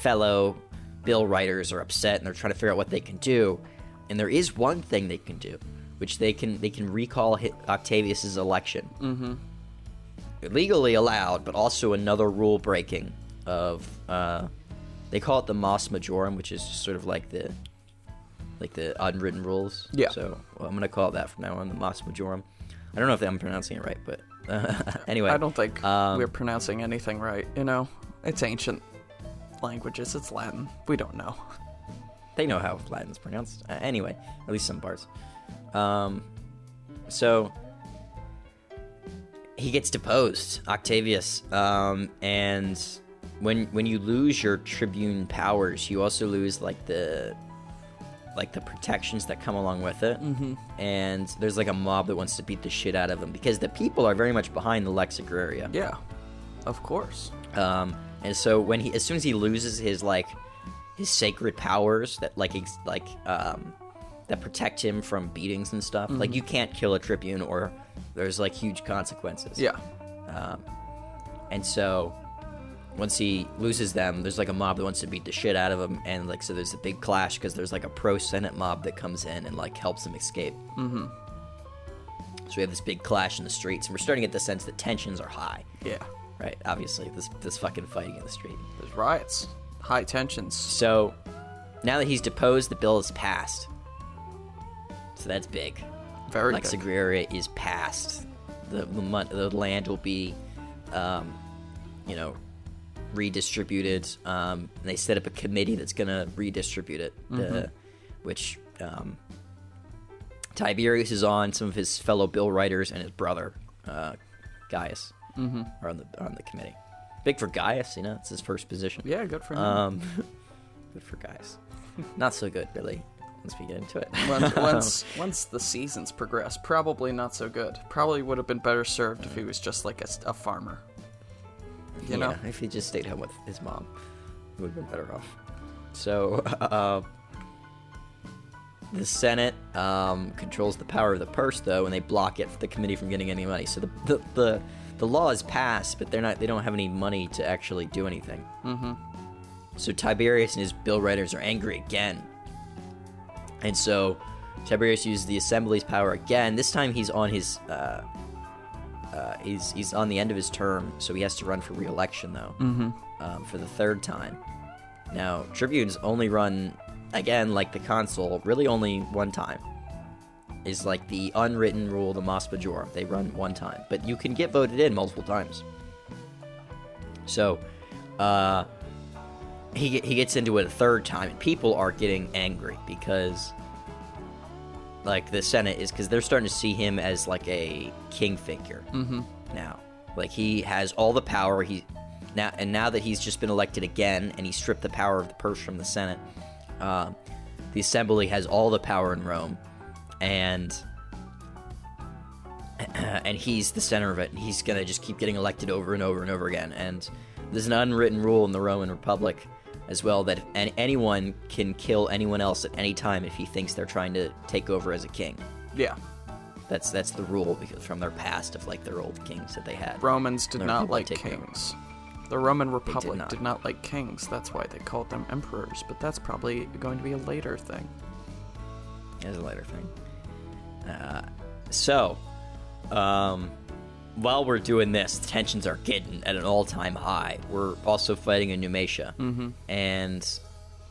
fellow bill writers are upset and they're trying to figure out what they can do. And there is one thing they can do, which they can they can recall Octavius's election. Mm-hmm. Legally allowed, but also another rule breaking of uh, they call it the Mos Majorum, which is sort of like the like the unwritten rules. Yeah. So well, I'm gonna call it that from now on, the Mos Majorum. I don't know if I'm pronouncing it right, but anyway. I don't think um, we're pronouncing anything right. You know, it's ancient languages. It's Latin. We don't know. They know how Latin's pronounced. Uh, anyway, at least some parts. Um, so he gets deposed, Octavius, um, and when when you lose your tribune powers, you also lose like the like the protections that come along with it. Mm-hmm. And there's like a mob that wants to beat the shit out of him because the people are very much behind the Lex Agraria. Yeah, of course. Um, and so when he, as soon as he loses his like his sacred powers that like ex- like um that protect him from beatings and stuff, like you can't kill a tribune or there's like huge consequences. Yeah. Um, and so once he loses them, there's like a mob that wants to beat the shit out of him, and like so there's a big clash because there's like a pro Senate mob that comes in and like helps him escape. Mm-hmm. So we have this big clash in the streets, and we're starting to get the sense that tensions are high. Yeah. Right, obviously, this this fucking fighting in the street. There's riots, high tensions. So now that he's deposed, the bill is passed. So that's big. Very Lex good. Agraria is passed. The the, the land will be, um, you know, redistributed. Um, they set up a committee that's going to redistribute it, uh, which um, Tiberius is on. Some of his fellow bill writers and his brother uh, Gaius are on the on the committee. Big for Gaius, you know, it's his first position. Yeah, good for him. Um, good for Gaius. Not so good, really. Once we get into it. once, once once the seasons progress, probably not so good. Probably would have been better served if he was just like a farmer. You know. Yeah, if he just stayed home with his mom, he would have been better off. So, uh, the Senate um, controls the power of the purse, though, and they block it for the committee from getting any money. So the the the, the law is passed, but they're not. They don't have any money to actually do anything. Mm-hmm. So Tiberius and his bill writers are angry again, and so Tiberius uses the assembly's power again. This time he's on his. Uh, uh, he's he's on the end of his term, so he has to run for re-election though, mm-hmm. um, for the third time. Now tribunes only run again, like the consul, really only one time. Is like the unwritten rule, the Mos Majorum. They run one time, but you can get voted in multiple times. So, uh, he he gets into it a third time, and people are getting angry because, like, the Senate is because they're starting to see him as like a king figure Mm-hmm. now. Like he has all the power. He now and now that he's just been elected again, and he stripped the power of the purse from the Senate. Uh, the assembly has all the power in Rome, and and he's the center of it. And he's gonna just keep getting elected over and over and over again. And there's an unwritten rule in the Roman Republic as well that an- anyone can kill anyone else at any time if he thinks they're trying to take over as a king. Yeah. That's that's the rule because from their past of like their old kings that they had. Romans did Their not people like take over. kings. The Roman Republic did not like kings. That's why they called them emperors. But that's probably going to be a later thing. There's a later thing. Uh, so, um, while we're doing this, tensions are getting at an all-time high. We're also fighting in Numantia, mm-hmm. and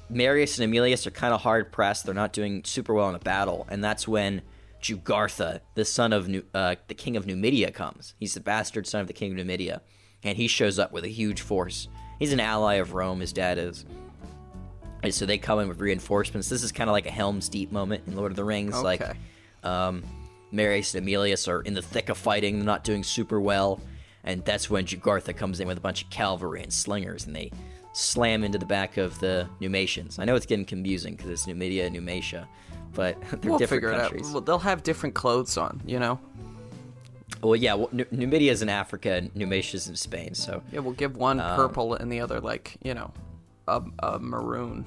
Marius and Aemilius are kind of hard pressed. They're not doing super well in a battle, and that's when Jugurtha, the son of Nu- uh, the king of Numidia, comes. He's the bastard son of the king of Numidia, and he shows up with a huge force. He's an ally of Rome. His dad is. And so they come in with reinforcements. This is kind of like a Helm's Deep moment in Lord of the Rings. Like, um, Marius and Aemilius are in the thick of fighting, they're not doing super well, and that's when Jugurtha comes in with a bunch of cavalry and slingers, and they slam into the back of the Numantians. I know it's getting confusing because it's Numidia and Numantia, but they're We'll different figure it countries. out. Well, they'll have different clothes on, you know? Well, yeah, well, Nu- Numidia is in Africa, and Numantia is in Spain, so Yeah, we'll give one Um, purple and the other, like, you know, a, a maroon.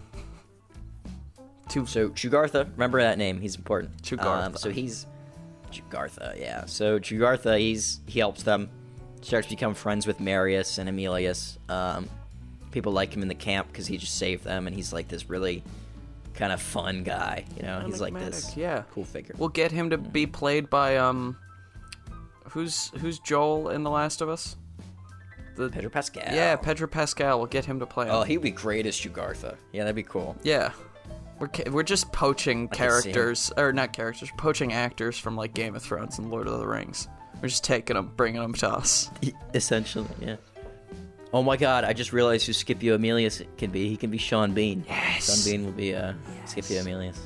Two. So Jugurtha, remember that name? He's important. Jugurtha. Um, so he's Jugurtha, yeah. So Jugurtha, he's he helps them, starts to become friends with Marius and Aemilius. Um, people like him in the camp because he just saved them, and he's like this really kind of fun guy. You know, he's like this yeah. cool figure. We'll get him to be played by, um. Who's who's Joel in The Last of Us? The Pedro Pascal. Yeah, Pedro Pascal. We'll get him to play him. Oh, he would be great as Jugurtha. Yeah, that'd be cool. Yeah. We're, ca- we're just poaching him. characters, or not characters, poaching actors from like Game of Thrones and Lord of the Rings. We're just taking them, bringing them to us. Essentially, yeah. Oh my God! I just realized who Scipio Aemilius can be. He can be Sean Bean. Yes. Sean Bean will be uh, Scipio Aemilius.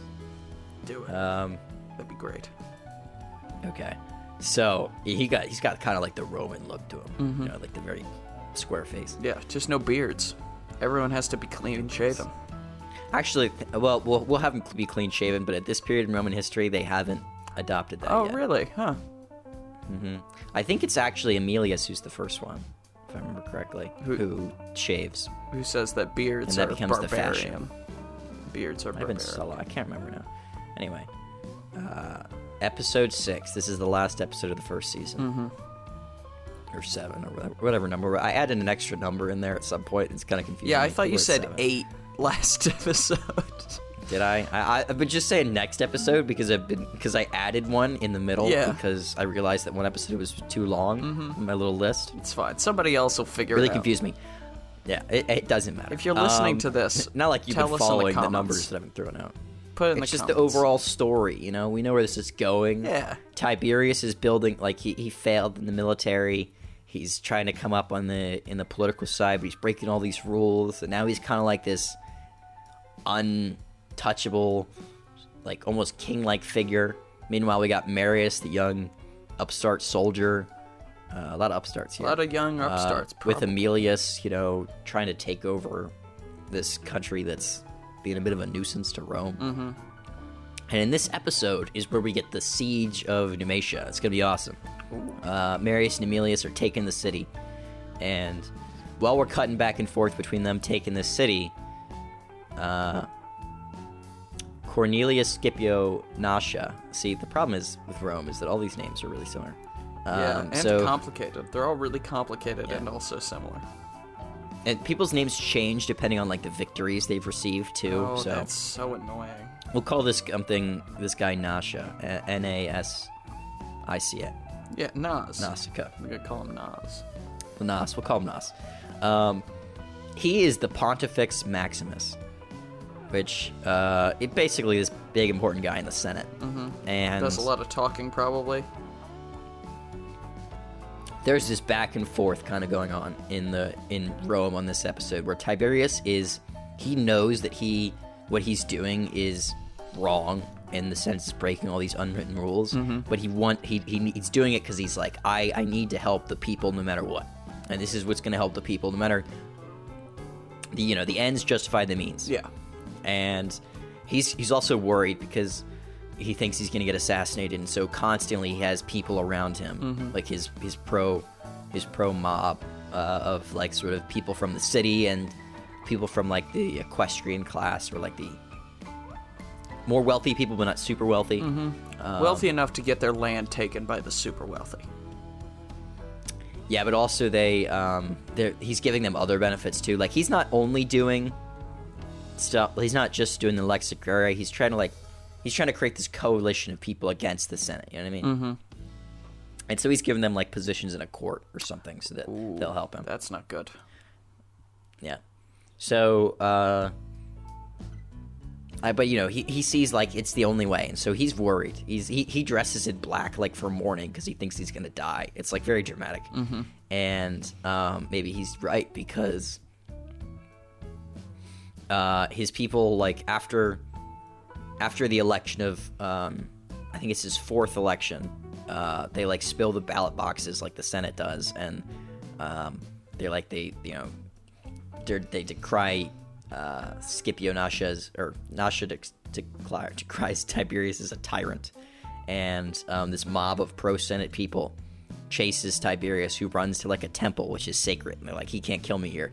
Do it. Um, That'd be great. Okay. So he got he's got kind of like the Roman look to him, Mm-hmm. you know, like the very square face. Yeah, just no beards. Everyone has to be clean and shaven. Actually, well, we'll we'll have them be clean shaven, but at this period in Roman history, they haven't adopted that Oh, yet. really? Huh. Mhm. I think it's actually Aemilius who's the first one, if I remember correctly, Who- who, shaves. Who says that beards And that are becomes the barbarian? fashion. Beards are have been. I can't remember now. Anyway, uh, episode six. This is the last episode of the first season. Mm-hmm. Or seven, or whatever, whatever number. I added an extra number in there at some point. It's kind of confusing. Yeah, I thought you said seven. eight last episode. Did I? I, I I've been just saying next episode because I've been because I added one in the middle Yeah. because I realized that one episode was too long in my little list. it's fine. Somebody else will figure Really it out. Really confused me. Yeah, it, it doesn't matter. If you're listening Um, to this, not like you've tell been in the following the, numbers that I've been throwing out. Put it in It's the just the overall story, you know. We know where this is going. Yeah. Tiberius is building like he, he failed in the military. He's trying to come up on the in the political side, but he's breaking all these rules, and now he's kind of like this untouchable, like almost king-like figure. Meanwhile, we got Marius, the young upstart soldier. Uh, a lot of upstarts here. A lot of young Uh, upstarts. with probably. Aemilius, you know, trying to take over this country that's being a bit of a nuisance to Rome. Mm-hmm. And in this episode is where we get the siege of Numantia. It's gonna be awesome. Uh, Marius and Emilius are taking the city, and while we're cutting back and forth between them taking this city, uh, Cornelius Scipio Nasha. See, the problem is with Rome is that all these names are really similar. Yeah, Um, and so, complicated. They're all really complicated Yeah. and also similar. and people's names change depending on like the victories they've received too. Oh, so that's so annoying. we'll call this something this guy Nasha, N A S I C A, Yeah, Nas. Nasica. We're gonna call him Nas. Nas. We'll call him Nas. Um, he is the Pontifex Maximus, which uh, it basically this big important guy in the Senate, mm-hmm. and Does a lot of talking, probably. there's this back and forth kind of going on in the in Rome on this episode where Tiberius is he knows that he what he's doing is wrong in the sense of breaking all these unwritten rules, but he want he, he he's doing it because he's like I I need to help the people no matter what, and this is what's going to help the people no matter the you know the ends justify the means Yeah. And he's he's also worried because he thinks he's going to get assassinated, and so constantly he has people around him, like his his pro his pro mob uh, of like sort of people from the city and people from like the equestrian class or like the more wealthy people, but not super wealthy. Um, wealthy enough to get their land taken by the super wealthy. Yeah, but also they um they're he's giving them other benefits too. Like he's not only doing stuff he's not just doing the Lex Secura, he's trying to like he's trying to create this coalition of people against the Senate, you know what I mean? Mm-hmm. And so he's giving them like positions in a court or something so that they'll help him. That's not good. Yeah. So, uh, I, but you know, he, he sees like it's the only way, and so he's worried. He's he, he dresses in black like for mourning because he thinks he's gonna die. It's like very dramatic, mm-hmm. and um, maybe he's right because uh, his people like after after the election of um, I think it's his fourth election, uh, they like spill the ballot boxes like the Senate does, and um, they're like they you know they decry uh, Scipio Nasha's or Nasha dec- declare, decries Tiberius as a tyrant, and um, this mob of pro Senate people chases Tiberius, who runs to like a temple which is sacred, and they're like he can't kill me here,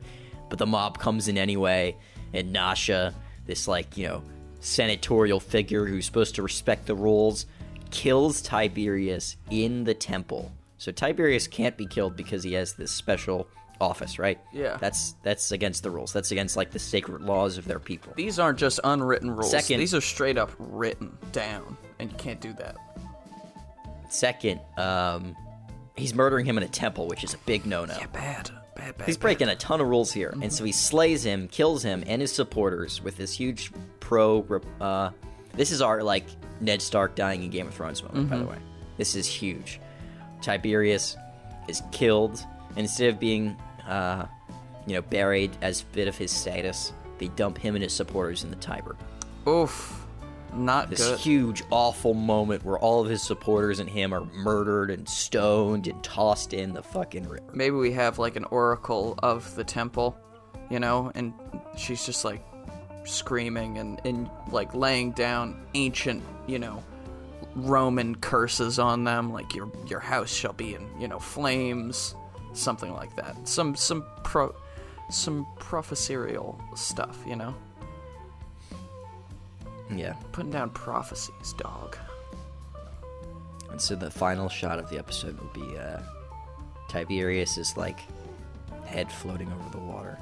but the mob comes in anyway, and Nasha, this like you know senatorial figure who's supposed to respect the rules, kills Tiberius in the temple. So Tiberius can't be killed because he has this special office, right? Yeah. That's that's against the rules. That's against like the sacred laws of their people. These aren't just unwritten rules. Second- These are straight up written down, and you can't do that. Second, um, he's murdering him in a temple, which is a big no-no. Yeah, bad, bad, bad. He's breaking a ton of rules here, and so he slays him, kills him and his supporters with this huge pro. Uh, this is our like Ned Stark dying in Game of Thrones moment, by the way. This is huge. Tiberius is killed, and instead of being, uh, you know, buried as fit of his status, they dump him and his supporters in the Tiber. Oof, not This good. huge, awful moment where all of his supporters and him are murdered and stoned and tossed in the fucking river. Maybe we have like an oracle of the temple, you know, and she's just like screaming and, and like laying down ancient, you know, Roman curses on them, like your your house shall be in, you know, flames, something like that. Some some pro some prophecerial stuff, you know? Yeah. Putting down prophecies, dog. And so the final shot of the episode will be uh, Tiberius is like head floating over the water,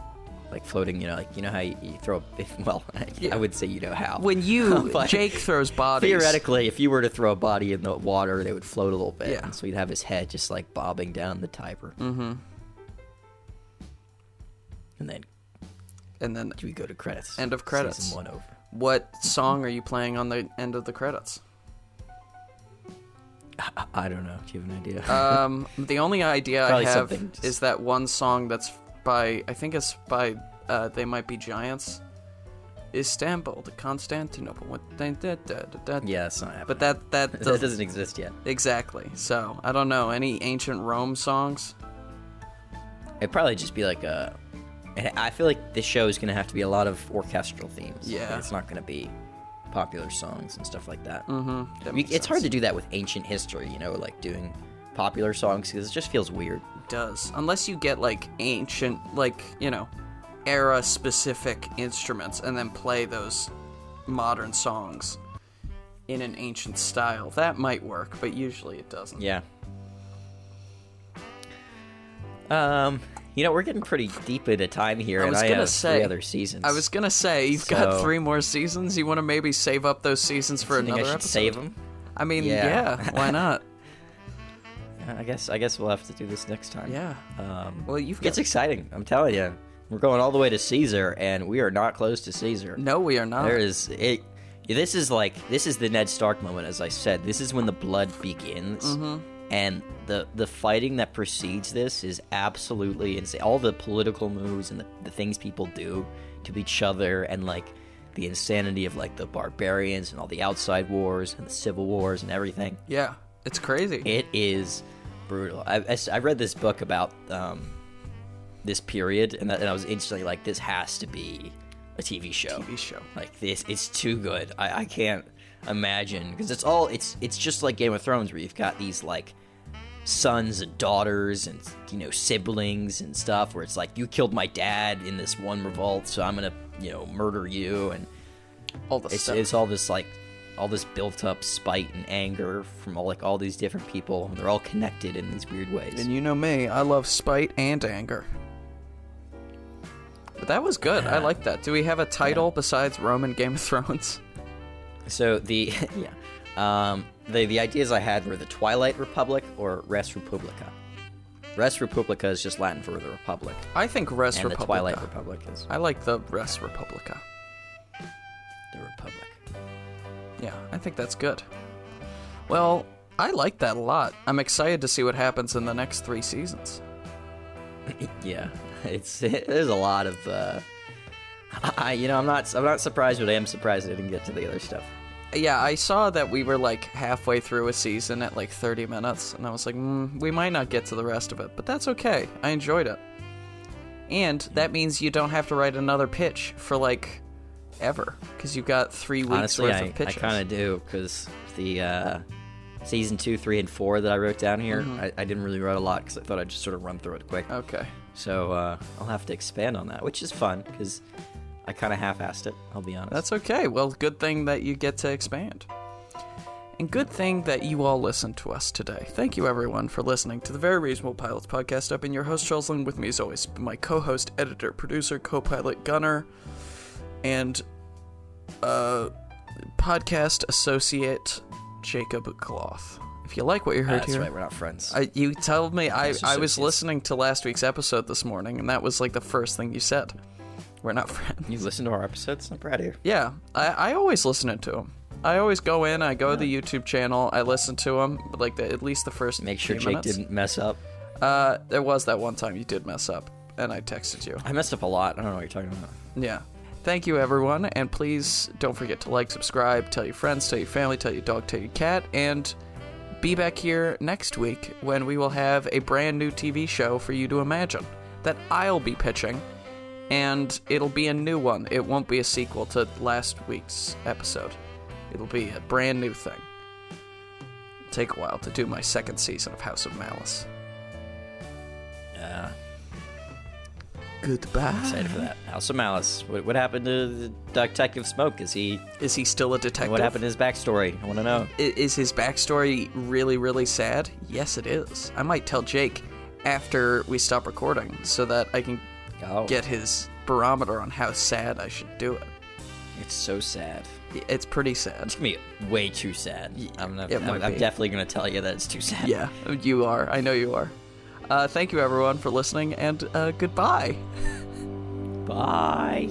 like floating. You know, like you know how you, you throw. If, well, I would say you know how. When you Jake throws bodies theoretically, if you were to throw a body in the water, they would float a little bit. Yeah. And so he'd have his head just like bobbing down the Tiber. Mm-hmm. And then and then we go to credits. End of credits. Season one over. What song are you playing on the end of the credits? I, don't know. Do you have an idea? Um, the only idea I have just- is that one song that's by I think it's by uh, they might be giants. Istanbul to Constantinople. Yeah, it's not happening. But that that, that doesn't exist yet. exactly. So I don't know any ancient Rome songs. It'd probably just be like a. I feel like this show is going to have to be a lot of orchestral themes. Yeah. It's not going to be popular songs and stuff like that. Mm-hmm. You- it's hard to do that with ancient history, you know, like doing popular songs because it just feels weird. does unless you get like ancient like you know era specific instruments and then play those modern songs in an ancient style that might work but usually it doesn't Yeah. Um, you know, we're getting pretty deep into time here, I and was I gonna have say- three other seasons. i was gonna say you've got three more seasons you want to maybe save up those seasons for I think I another should episode save them. i mean yeah, Yeah. why not I guess I guess we'll have to do this next time. yeah Um, well you've got exciting. I'm telling you, we're going all the way to Caesar, and we are not close to Caesar. no we are not There is it. This is like this is the Ned Stark moment, as I said. This is when the blood begins, Mm-hmm. And the the fighting that precedes this is absolutely insane. All the political moves and the, the things people do to each other, and like the insanity of like the barbarians and all the outside wars and the civil wars and everything. yeah it's crazy It is brutal. I, I, I read this book about um, this period, and, that, and I was instantly like, this has to be a TV show. tv show Like this, it's too good. I, I can't imagine because it's all it's it's just like Game of Thrones where you've got these like sons and daughters and you know siblings and stuff where it's like you killed my dad in this one revolt, so I'm gonna you know murder you and all the it's stuff it's all this like all this built up spite and anger from all like all these different people and they're all connected in these weird ways. And you know me, I love spite and anger. But that was good. I like that. Do we have a title besides Roman Game of Thrones? So the yeah, um, the the ideas I had were the Twilight Republic or Res Republica. Res Republica is just Latin for the Republic, I think Res and the Republica. Twilight Republic is I like the Res Republica. the Republic. Yeah, I think that's good. Well, I like that a lot. I'm excited to see what happens in the next three seasons. yeah, it's there's a lot of. Uh, I you know I'm not I'm not surprised, but I am surprised I didn't get to the other stuff. Yeah, I saw that we were like halfway through a season at like 30 minutes, and I was like, mm, we might not get to the rest of it, but that's okay. I enjoyed it. And that means you don't have to write another pitch for like ever, because you've got three weeks Honestly, worth I, of I pitches. kind of do because the uh, season two, three, and four that I wrote down here, Mm-hmm. I, I didn't really write a lot because I thought I'd just sort of run through it quick. Okay. So uh, I'll have to expand on that, which is fun because I kind of half-assed it. I'll be honest. That's okay. Well, good thing that you get to expand. And good thing that you all listened to us today. Thank you, everyone, for listening to the Very Reasonable Pilots podcast. I've been your host, Charles Lynn, with me as always, my co host, editor, producer, co pilot, gunner, and uh, podcast associate, Jacob Cloth. If you like what you heard That's here, right. We're not friends. I, you told me I, I was listening to last week's episode this morning, and that was like the first thing you said. We're not friends. you listen to our episodes. I'm proud of you. Yeah, I, I always listen to them. I always go in, I go to the YouTube channel, I listen to them, like the, at least the first. Make sure few Jake minutes. didn't mess up. Uh, there was that one time you did mess up, and I texted you. I messed up a lot. I don't know what you're talking about. Yeah. Thank you, everyone, and please don't forget to like, subscribe, tell your friends, tell your family, tell your dog, tell your cat, and be back here next week when we will have a brand new TV show for you to imagine that I'll be pitching, and it'll be a new one. It won't be a sequel to last week's episode. It'll be a brand new thing. It'll take a while to do my second season of House of Malice. Uh, Goodbye. excited for that. House of Malice. What, what happened to the Detective Smoke? Is he? Is he still a detective? What happened to his backstory? I want to know. I- Is his backstory really, really sad? Yes, it is. I might tell Jake after we stop recording so that I can Oh, get his barometer on how sad I should do it. it's so sad. It's pretty sad. It's gonna be way too sad. I'm, not, it I'm, I'm definitely gonna tell you that it's too sad. Yeah, you are. I know you are. Uh, thank you, everyone, for listening, and uh, goodbye. Bye.